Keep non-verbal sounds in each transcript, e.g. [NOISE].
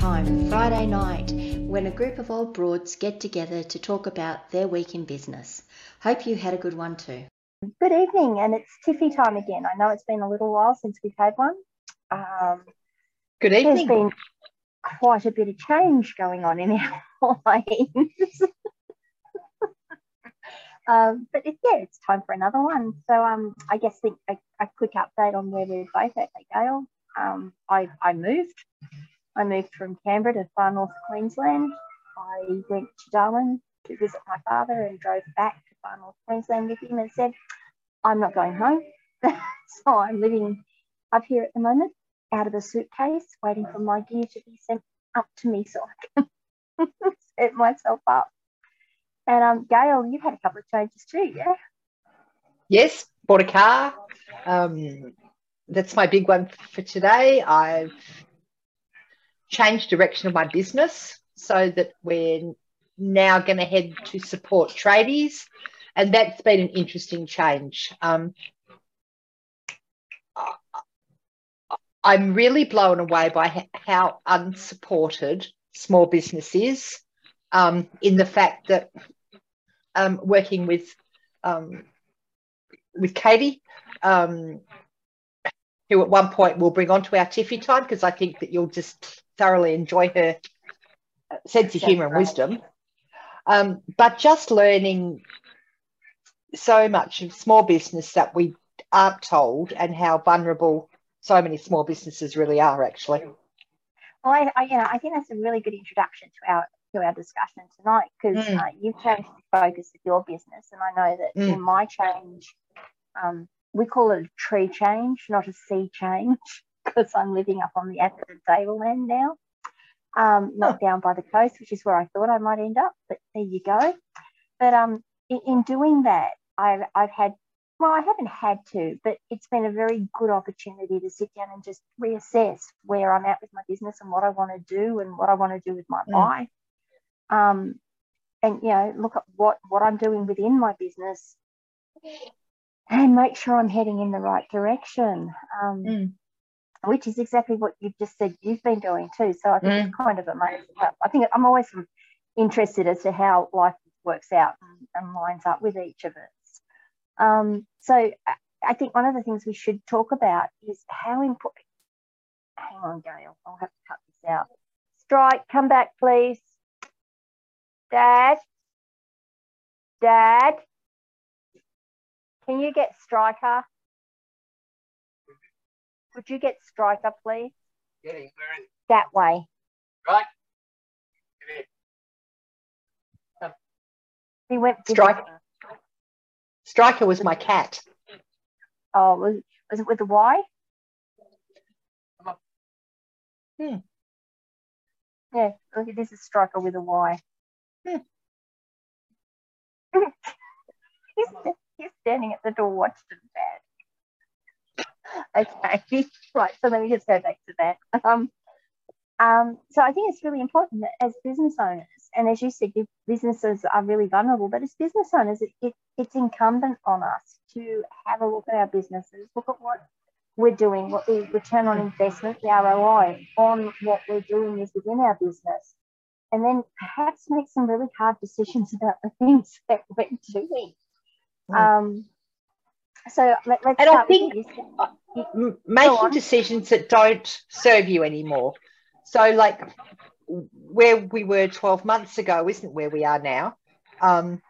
Time, Friday night, when a group of old broads get together to talk about their week in business. Hope you had a good one too. Good evening, and it's Tiffy time again. I know it's been a little while since we've had one. Um, Good evening. There's been quite a bit of change going on in our [LAUGHS] lives. um, but it, yeah, it's time for another one. So um, I guess think a, a quick update on where we're both at, Gail. Um, I, I moved. I moved from Canberra to far north Queensland. I went to Darwin to visit my father and drove back to far north Queensland with him and said, I'm not going home. [LAUGHS] so I'm living up here at the moment out of a suitcase, waiting for my gear to be sent up to me so I can [LAUGHS] set myself up. And um, Gail, you've had a couple of changes too, yeah? Yes, bought a car. Um, that's my big one for today. I've changed direction of my business so that we're now going to head to support tradies, and that's been an interesting change. Um, I'm really blown away by how unsupported small business is um, in the fact that um, working with um, with Katie, um, who at one point we'll bring onto our Tiffy time because I think that you'll just thoroughly enjoy her sense of humour and wisdom. Um, but just learning so much of small business that we aren't told and how vulnerable so many small businesses really are actually. Well, I, I, you know, I think that's a really good introduction to our to our discussion tonight because mm. uh, you've changed the focus of your business, and I know that mm. in my change, um, we call it a tree change, not a sea change, because I'm living up on the Atherton tableland now, um, not oh. down by the coast, which is where I thought I might end up. But there you go. But um, in, in doing that, I've I've had well, I haven't had to, but it's been a very good opportunity to sit down and just reassess where I'm at with my business and what I want to do and what I want to do with my mm. life. Um, and you know, look at what what I'm doing within my business and make sure I'm heading in the right direction. Um, mm. Which is exactly what you've just said you've been doing too. So I think mm. it's kind of amazing. I think I'm always interested as to how life works out and, lines up with each of us. Um, so I think one of the things we should talk about is how important. Hang on, Gail. I'll have to cut this out. Strike, come back, please. Dad. Dad. Can you get Striker? Could you get Striker, please? Getting where is That way. Right. He went. Striker. Striker was my cat. Oh, was, was it with the Y? Hmm. Yeah, look, this is Striker with a Y. Hmm. [LAUGHS] he's, he's standing at the door watching that. Okay, [LAUGHS] right. So let me just go back to that. Um, um, so I think it's really important that as business owners, and as you said, businesses are really vulnerable, but as business owners, it, it, it's incumbent on us to have a look at our businesses, look at what we're doing, what the return on investment, the ROI on what we're doing is within our business, and then perhaps make some really hard decisions about the things [LAUGHS] that we're doing. Mm. Um, so let, us I think making decisions that don't serve you anymore. So, like where we were 12 months ago isn't where we are now. Um,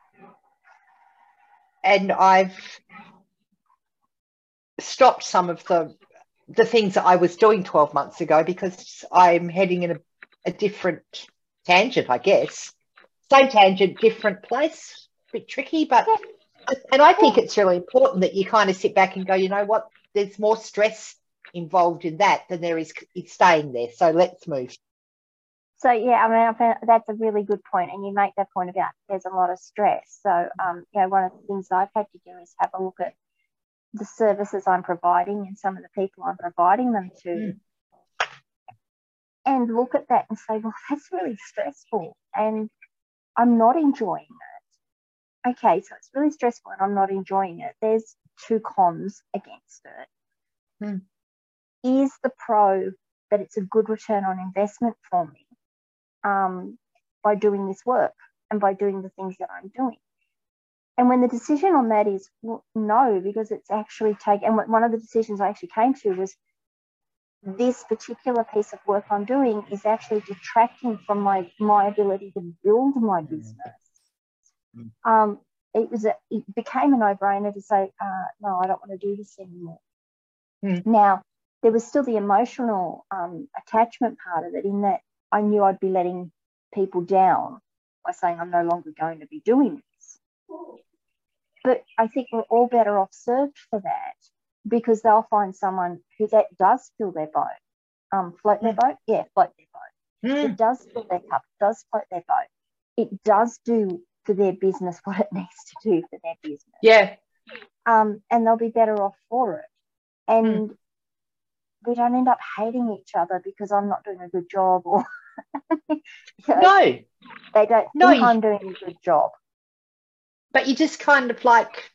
and I've stopped some of the the things that I was doing 12 months ago because I'm heading in a, a different tangent, I guess. Same tangent, different place. A bit tricky, but and I think it's really important that you kind of sit back and go, you know what, there's more stress involved in that than there is staying there. So let's move. So yeah, I mean, I found that's a really good point, and you make that point about there's a lot of stress. So um, you know, one of the things I've had to do is have a look at the services I'm providing and some of the people I'm providing them to, mm. and look at that and say, well, [LAUGHS] that's really stressful, and I'm not enjoying it. Okay, so it's really stressful, and I'm not enjoying it. There's two cons against it. Mm. Is the pro that it's a good return on investment for me um, by doing this work and by doing the things that I'm doing. And when the decision on that is well, no, because it's actually taken, and one of the decisions I actually came to was this particular piece of work I'm doing is actually detracting from my, my ability to build my business. Mm. Um, it was a, it became a no-brainer to say, uh, no, I don't want to do this anymore. Mm. Now, there was still the emotional um, attachment part of it in that I knew I'd be letting people down by saying I'm no longer going to be doing this. But I think we're all better off served for that because they'll find someone who that does fill their boat. Um, float their hmm. boat? Yeah, float their boat. Mm. It does fill their cup, does float their boat. It does do for their business what it [LAUGHS] needs to do for their business. Yeah. Um, and they'll be better off for it. And mm. we don't end up hating each other because I'm not doing a good job or you [LAUGHS] know, no. They don't no, think I'm doing a good job. But you just kind of like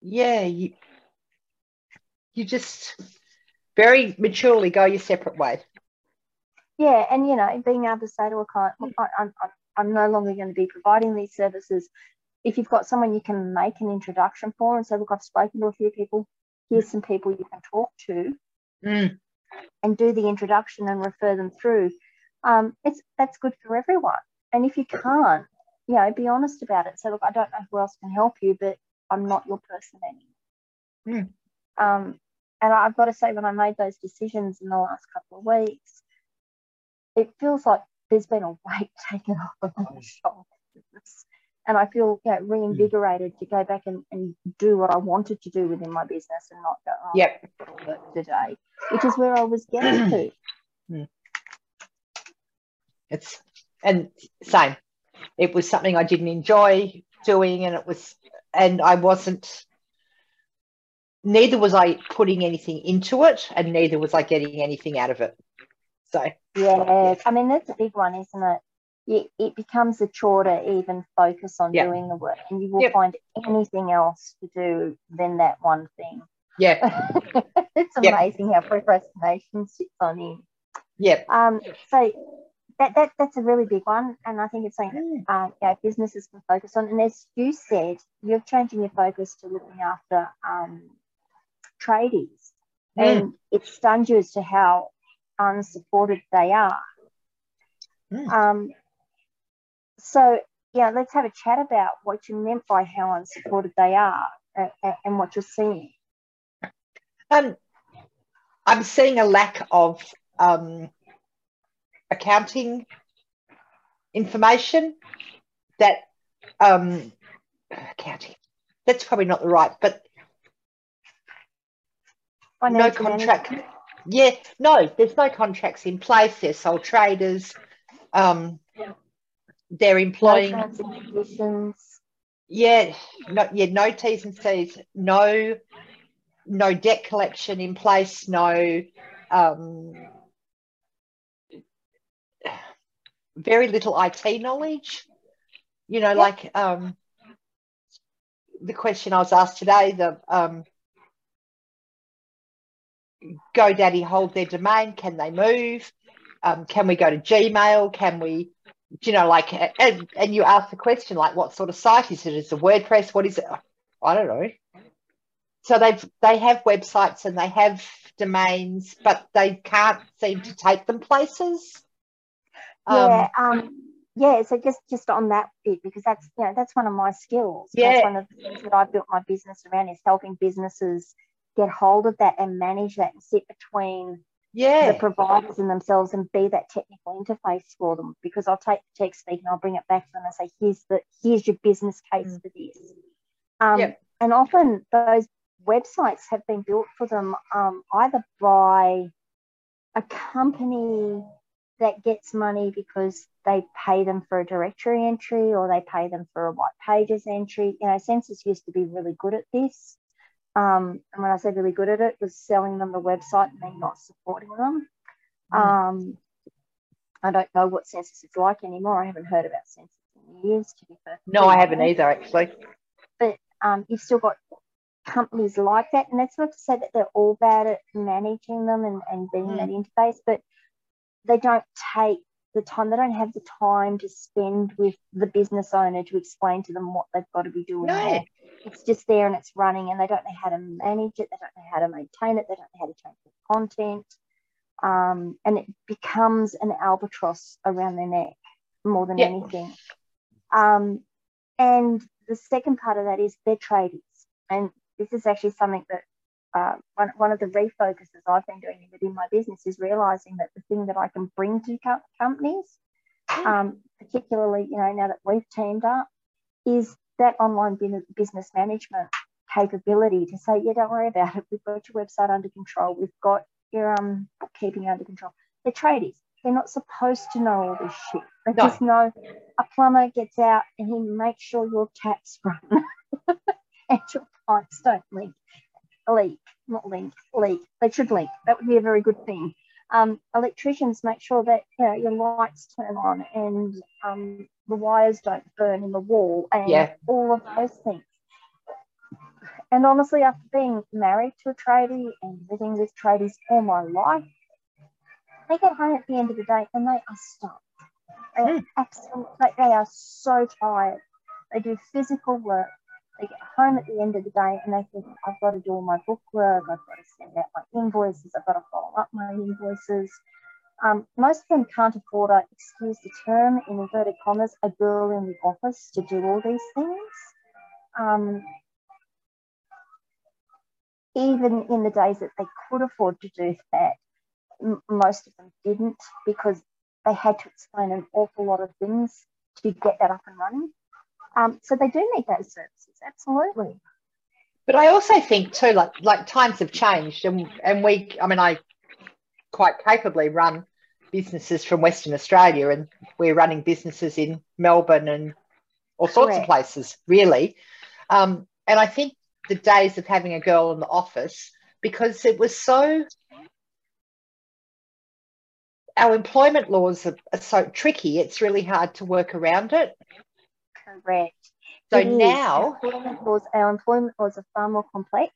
yeah, you you just very maturely go your separate way. Yeah, and you know, being able to say to a client, I, I'm, I'm no longer going to be providing these services. If you've got someone you can make an introduction for and say, look, I've spoken to a few people, here's some people you can talk to mm. and do the introduction and refer them through. Um, it's that's good for everyone. And if you can't, you know, be honest about it. So look, I don't know who else can help you, but I'm not your person anymore. Mm. Um, and I've got to say, when I made those decisions in the last couple of weeks, it feels like there's been a weight [LAUGHS] taken off of my shoulders. And I feel you know, reinvigorated mm. to go back and, and do what I wanted to do within my business and not go, oh, yep. today, which is where I was [CLEARS THROAT] getting to. Mm. It's and same. It was something I didn't enjoy doing, and it was, and I wasn't. Neither was I putting anything into it, and neither was I getting anything out of it. So yeah, I mean that's a big one, isn't it? It, it becomes a chore to even focus on yep. doing the work, and you will yep. find anything else to do than that one thing. Yeah, [LAUGHS] it's amazing yep. how procrastination sits on you. Yeah. Um. So that, that that's a really big one, and I think it's something that uh, yeah, businesses can focus on. And as you said, you're changing your focus to looking after um, tradies, mm. and it stuns you as to how unsupported they are. Mm. Um, so, yeah, let's have a chat about what you meant by how unsupported they are and, and what you're seeing. Um, I'm seeing a lack of um, accounting information that um, accounting. That's probably not the right, but no contract. Management yeah, no, there's no contracts in place. They're sole traders. Um, yeah. They're employing. No yeah, no, yeah, no T's and C's, no, no debt collection in place, no, um, very little IT knowledge. You know, like um, the question I was asked today, the um, GoDaddy hold their domain? Can they move? Um, can we go to Gmail? Can we, you know, like, and, and you ask the question, like, what sort of site is it? Is it WordPress? What is it? I don't know. So they've they have websites and they have domains, but they can't seem to take them places. Yeah, um, um, yeah. So just just on that bit, because that's you know that's one of my skills. Yeah. That's one of the things that I've built my business around is helping businesses get hold of that and manage that and sit between yeah. the providers and themselves and be that technical interface for them because I'll take the text speak and I'll bring it back to them and say, here's the here's your business case mm. for this. Um, yep. And often those websites have been built for them um, either by a company that gets money because they pay them for a directory entry or they pay them for a white pages entry. You know, Sensis used to be really good at this. Um, and when I say really good at it, was selling them the website and then not supporting them. Mm. Um, I don't know what Sensis is like anymore. I haven't heard about Sensis in years, to be perfect. No, I haven't either, actually. But um, you've still got companies like that, and that's not to say that they're all bad at managing them and, and being mm. that interface, but they don't take the time, they don't have the time to spend with the business owner to explain to them what they've got to be doing. No. It's just there and it's running, and they don't know how to manage it, they don't know how to maintain it, they don't know how to change the content. Um, and it becomes an albatross around their neck more than anything. Um, and the second part of that is they're tradies. And this is actually something that uh, one, one of the refocuses I've been doing within my business is realizing that the thing that I can bring to co- companies, um, particularly, you know, now that we've teamed up, is that online business management capability to say, yeah, don't worry about it. We've got your website under control. We've got your um, bookkeeping under control. They're tradies. They're not supposed to know all this shit. They no. just know a plumber gets out and he makes sure your taps run [LAUGHS] and your pipes don't leak. Leak, not link, leak. They should leak. That would be a very good thing. Um, electricians make sure that you know, your lights turn on and um, the wires don't burn in the wall and yeah. all of those things. And honestly, after being married to a tradie and living with tradies all my life, they get home at the end of the day and they are stuck. They are mm. absolutely, they are so tired. They do physical work. They get home at the end of the day and they think, I've got to do all my bookwork, I've got to send out my invoices, I've got to follow up my invoices. Um, most of them can't afford a, excuse the term, in inverted commas, a girl in the office to do all these things. Um, even in the days that they could afford to do that, most of them didn't because they had to explain an awful lot of things to get that up and running. Um, so they do need those services, absolutely. But I also think too, like like times have changed, and and we, I mean, I quite capably run businesses from Western Australia, and we're running businesses in Melbourne and all sorts Correct. of places, really. Um, and I think the days of having a girl in the office, because it was so our employment laws are, are, so tricky, it's really hard to work around it. Correct. So it now our employment, laws, our employment laws are far more complex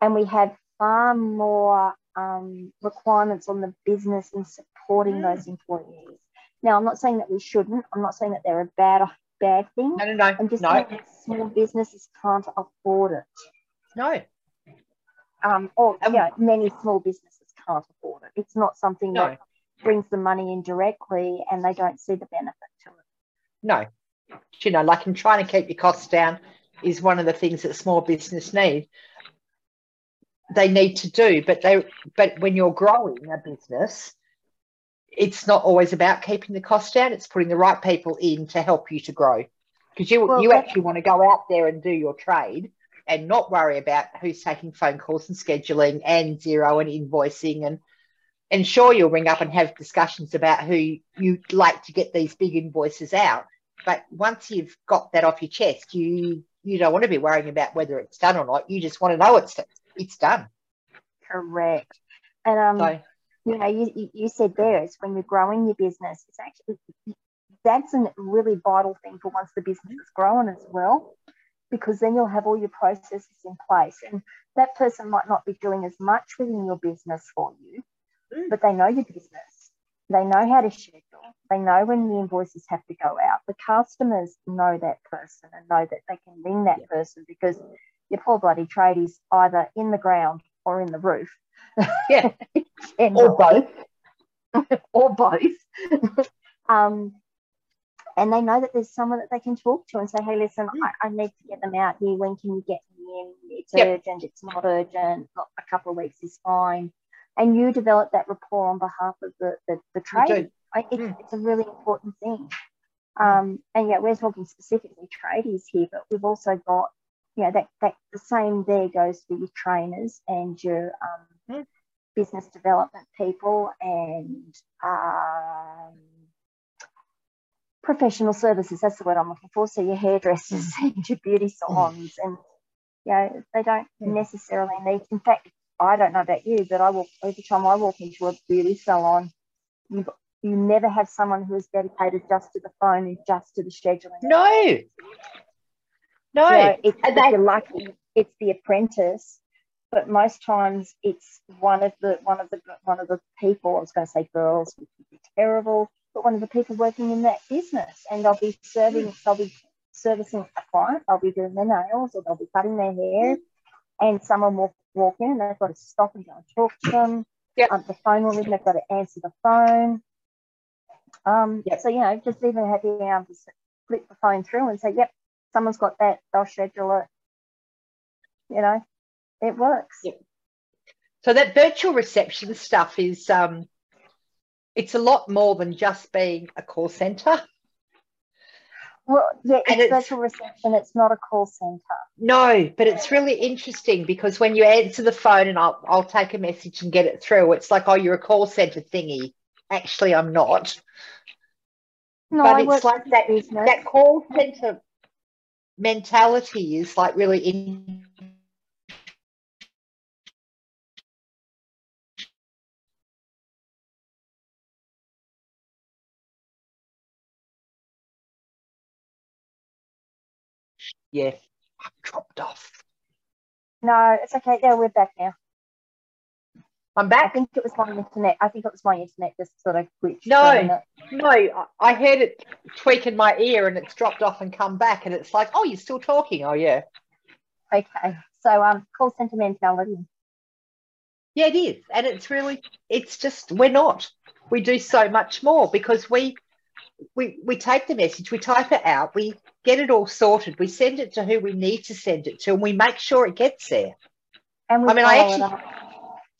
and we have far more um, requirements on the business in supporting mm. those employees. Now, I'm not saying that we shouldn't. I'm not saying that they're a bad bad thing. No, no, no. I'm just no. saying that small businesses can't afford it. No. Um, or um, yeah, many small businesses can't afford it. It's not something no. that brings the money in directly and they don't see the benefit to it. No. You know, like in trying to keep your costs down is one of the things that small business need. They need to do, but they but when you're growing a business, it's not always about keeping the cost down. It's putting the right people in to help you to grow. Because you well, you actually want to go out there and do your trade and not worry about who's taking phone calls and scheduling and Xero and invoicing and and sure you'll ring up and have discussions about who you'd like to get these big invoices out but once you've got that off your chest you you don't want to be worrying about whether it's done or not you just want to know it's it's done correct and um so, you know you, you said there is when you're growing your business it's actually that's a really vital thing for once the business is growing as well because then you'll have all your processes in place and that person might not be doing as much within your business for you Mm. but they know your business. They know how to schedule. They know when the invoices have to go out. The customers know that person and know that they can ring that person because your poor bloody tradies either in the ground or in the roof. Yeah. [LAUGHS] [LAUGHS] or both. or [LAUGHS] both. um, and they know that there's someone that they can talk to and say, hey, listen, mm. I, I, need to get them out here. When can you get me in? It's yep. urgent. It's not urgent. Not a couple of weeks is fine and you develop that rapport on behalf of the, the, the trade. I, it's, mm. it's a really important thing. Um, and yeah, we're talking specifically tradies here, but we've also got, you know, that, that the same there goes for your trainers and your um, mm. business development people and um, professional services. That's the word I'm looking for. So your hairdressers [LAUGHS] and your beauty salons and you know, they don't necessarily need, in fact, I don't know about you, but I walk every time I walk into a beauty salon, you you never have someone who is dedicated just to the phone and just to the scheduling. No, no. If, if you're lucky, it's the apprentice, but most times it's one of the one of the one of the people. I was going to say girls, which would be terrible, but one of the people working in that business, and they'll be serving, hmm. they'll be servicing a client, they'll be doing their nails, or they'll be cutting their hair, and someone will walk in and they've got to stop and go and talk to them. Yep. Um, the phone will ring, they've got to answer the phone. Um, yep. So, you know, just even having able to flip the phone through and say, yep, someone's got that, they'll schedule it. You know, it works. Yep. So that virtual reception stuff is um, it's a lot more than just being a call center. Well, yeah, it's, it's virtual reception. It's not a call center. No, but it's really interesting because when you answer the phone and I'll, I'll take a message and get it through, it's like, oh, you're a call center thingy. Actually, I'm not. No, but I it's like that, that call center mentality is like really in, yeah, I've dropped off. No, it's okay. Yeah, we're back now. I'm back. I think it was my internet. I think it was my internet just sort of glitched. No, no, I heard it tweak in my ear and it's dropped off and come back, and it's like, oh, you're still talking. Oh, yeah. Okay, so um, call sentimentality. Yeah, it is, and it's really, it's just we're not. We do so much more because we we we take the message, we type it out, we get it all sorted, we send it to who we need to send it to, and we make sure it gets there. And we I mean, I actually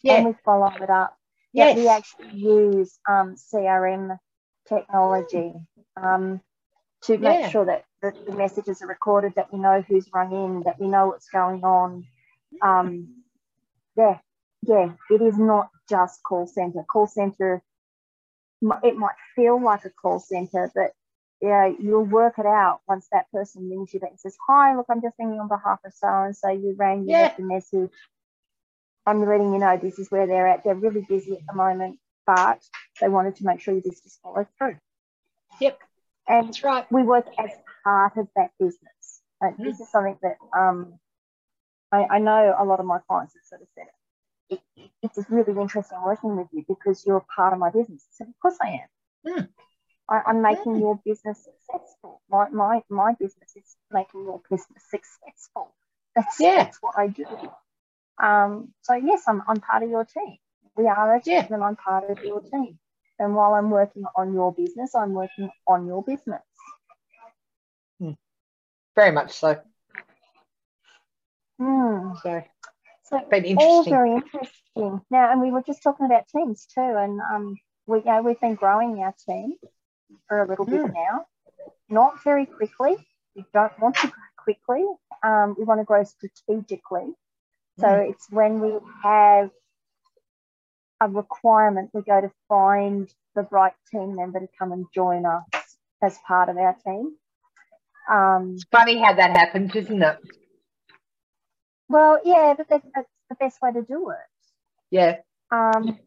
yeah. and we follow it up. Yes. Yeah, we actually use um, CRM technology um, to make yeah. sure that the, the, messages are recorded, that we know who's rung in, that we know what's going on. Um, yeah, yeah, it is not just call center. Call center, it might feel like a call center, but yeah, you'll work it out once that person rings you back and says, Hi, look, I'm just ringing on behalf of so and so. You rang, you yeah. left a message. I'm letting you know this is where they're at. They're really busy at the moment, but they wanted to make sure your business follows through. Yep. And That's right. we work as part of that business. And mm. this is something that um, I, I, know a lot of my clients have sort of said it. it. It's really interesting working with you because you're part of my business. So of course I am. Mm. I, am making your business successful. My, my my business is making your business successful. That's, yeah. that's what I do. Um, so yes, I'm, I'm part of your team. We are a team yeah. and I'm part of your team. And while I'm working on your business, I'm working on your business. Hmm. Very much so. Hmm. So, so all very interesting. Now, and we were just talking about teams too, and um, we know, we've been growing our team for a little bit hmm. now, not very quickly. We don't want to grow quickly. Um, we want to grow strategically. So mm. it's when we have a requirement, we go to find the right team member to come and join us as part of our team. Um, it's funny how that happens, isn't it? Well, yeah, but that's, that's the best way to do it. Yeah. Um,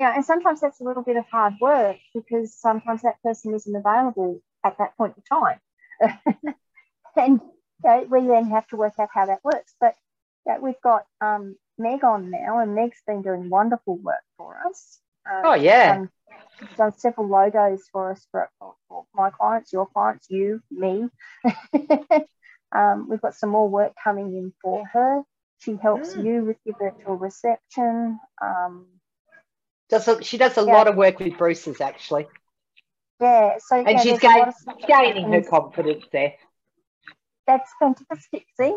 yeah, and sometimes that's a little bit of hard work because sometimes that person isn't available at that point in time. [LAUGHS] and you know, we then have to work out how that works. But that we've got um, Meg on now, and Meg's been doing wonderful work for us. Um, oh yeah, done, done several logos for us for, for, my clients, your clients, you, me. [LAUGHS] um, we've got some more work coming in for her. She helps mm. you with your virtual reception. Does a, she does a yeah. lot of work with Bruce's actually. Yeah, so and yeah, she's gain, gaining her confidence there. That's fantastic. See,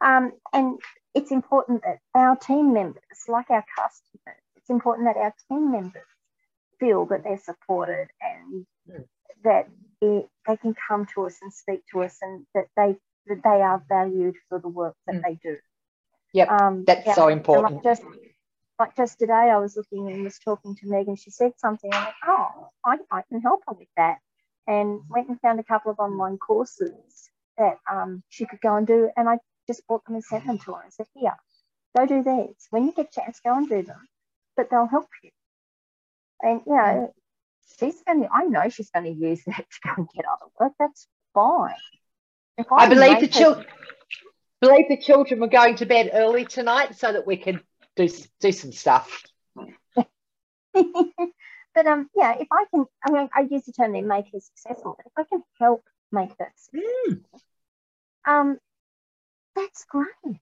um, and it's important that our team members, like our customers, it's important that our team members feel that they're supported and that it, they can come to us and speak to us and that they that they are valued for the work that mm. they do. Yep, um, that's yeah, so important. Just, like just today, I was looking and was talking to Meg, and she said something. I'm like, oh, I, I can help her with that, and went and found a couple of online courses that um, she could go and do. And I just bought them and sent them to her and said, here, go do these. When you get a chance, go and do them, but they'll help you. And, you know, she's going to, I know she's going to use that to go and get other work. That's fine. I, I believe the children. believe the children were going to bed early tonight so that we can do do some stuff. [LAUGHS] but um, yeah, if I can, I mean, I use the term then make her successful. But if I can help make this, mm. um, that's great.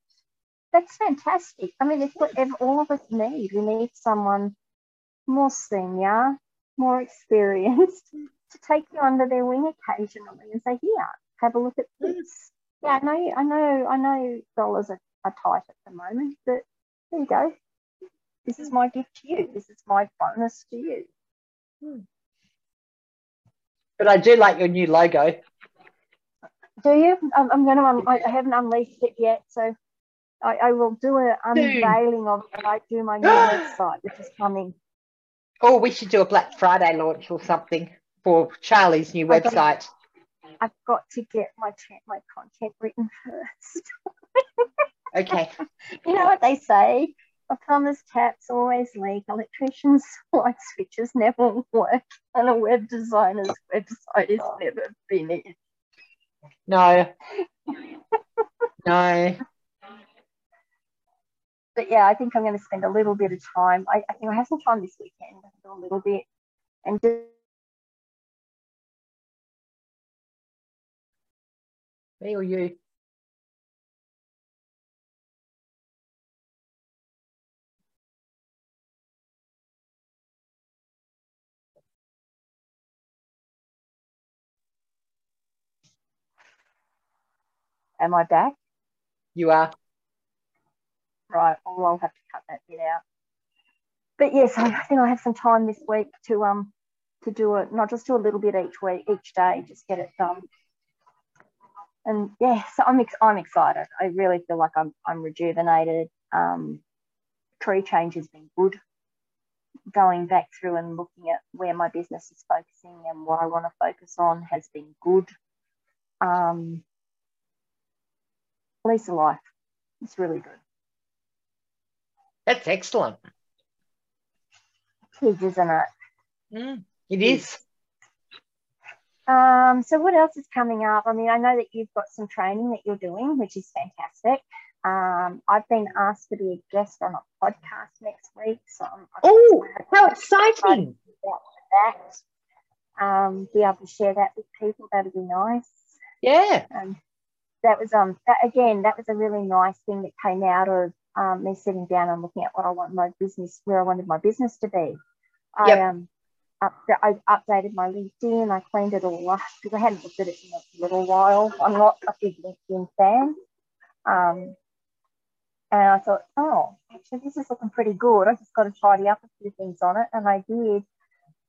That's fantastic. I mean, it's whatever all of us need. We need someone more senior, more experienced [LAUGHS] to take you under their wing occasionally and say, "Here, have a look at this." Yeah, I know, I know, I know. Dollars are, are tight at the moment, but there you go. This is my gift to you. This is my bonus to you. Hmm. But I do like your new logo. Do you? I'm, I'm going to. I haven't unleashed it yet, so I, I will do an unveiling of it. I do my new [GASPS] website, which is coming. Oh, we should do a Black Friday launch or something for Charly's new website. I've got to get my my content written [LAUGHS] first. Okay. [LAUGHS] you know what they say? A plumber's taps always leak, electrician's [LAUGHS] light switches never work, and a web designer's website is never finished. No. no. But yeah, I think I'm going to spend a little bit of time. I, I think I have some time this weekend, a little bit, and just me or you? Am I back? You are. Right. Well, I'll have to cut that bit out. But yes, I think I have some time this week to um to do it, not just do a little bit each week, each day, just get it done. And yeah, so I'm ex- I'm excited. I really feel like I'm I'm rejuvenated. Um, tree change has been good. Going back through and looking at where my business is focusing and what I want to focus on has been good. Um, lease of life. It's really good. That's excellent. It is, isn't it? Mm, it is. Um, so what else is coming up? I mean, I know that you've got some training that you're doing, which is fantastic. Um, I've been asked to be a guest on a podcast next week, so oh, how exciting! That um, be able to share that with people, that'd be nice. Yeah. Um, that was um that, again that was a really nice thing that came out of um, me sitting down and looking at what I want my business where I wanted my business to be. I yep. um up, I updated my LinkedIn. I cleaned it all up because I hadn't looked at it in a little while. I'm not a big LinkedIn fan. Um, and I thought, oh, actually, this is looking pretty good. I just got to tidy up a few things on it, and I did.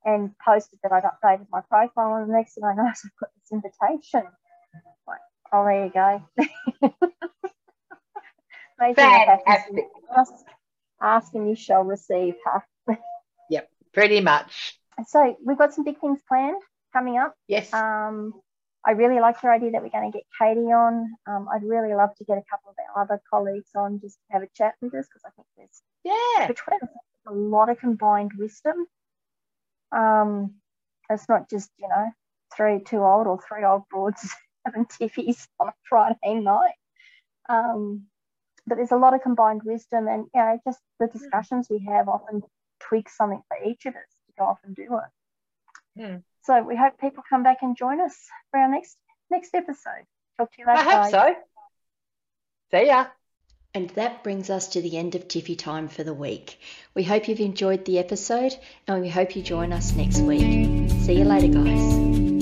And posted that I'd updated my profile, and the next thing I know, [LAUGHS] I've got this invitation. Oh, there you go. [LAUGHS] Fantastic. Ask and you shall receive, huh? [LAUGHS] yep, pretty much. So we've got some big things planned coming up. Yes. Um, I really like your idea that we're going to get Katie on. Um, I'd really love to get a couple of our other colleagues on just to have a chat with us because I think there's yeah between us a lot of combined wisdom. Um, it's not just you know three too old or three old broads [LAUGHS] having tiffies [LAUGHS] on a Friday night. Um, but there's a lot of combined wisdom, and you know, just the discussions we have often tweak something for each of us to go off and do it. Mm. So we hope people come back and join us for our next next episode. Talk to you later. I hope guys. so. See ya. And that brings us to the end of Tiffy Time for the week. We hope you've enjoyed the episode and we hope you join us next week. See you later, guys.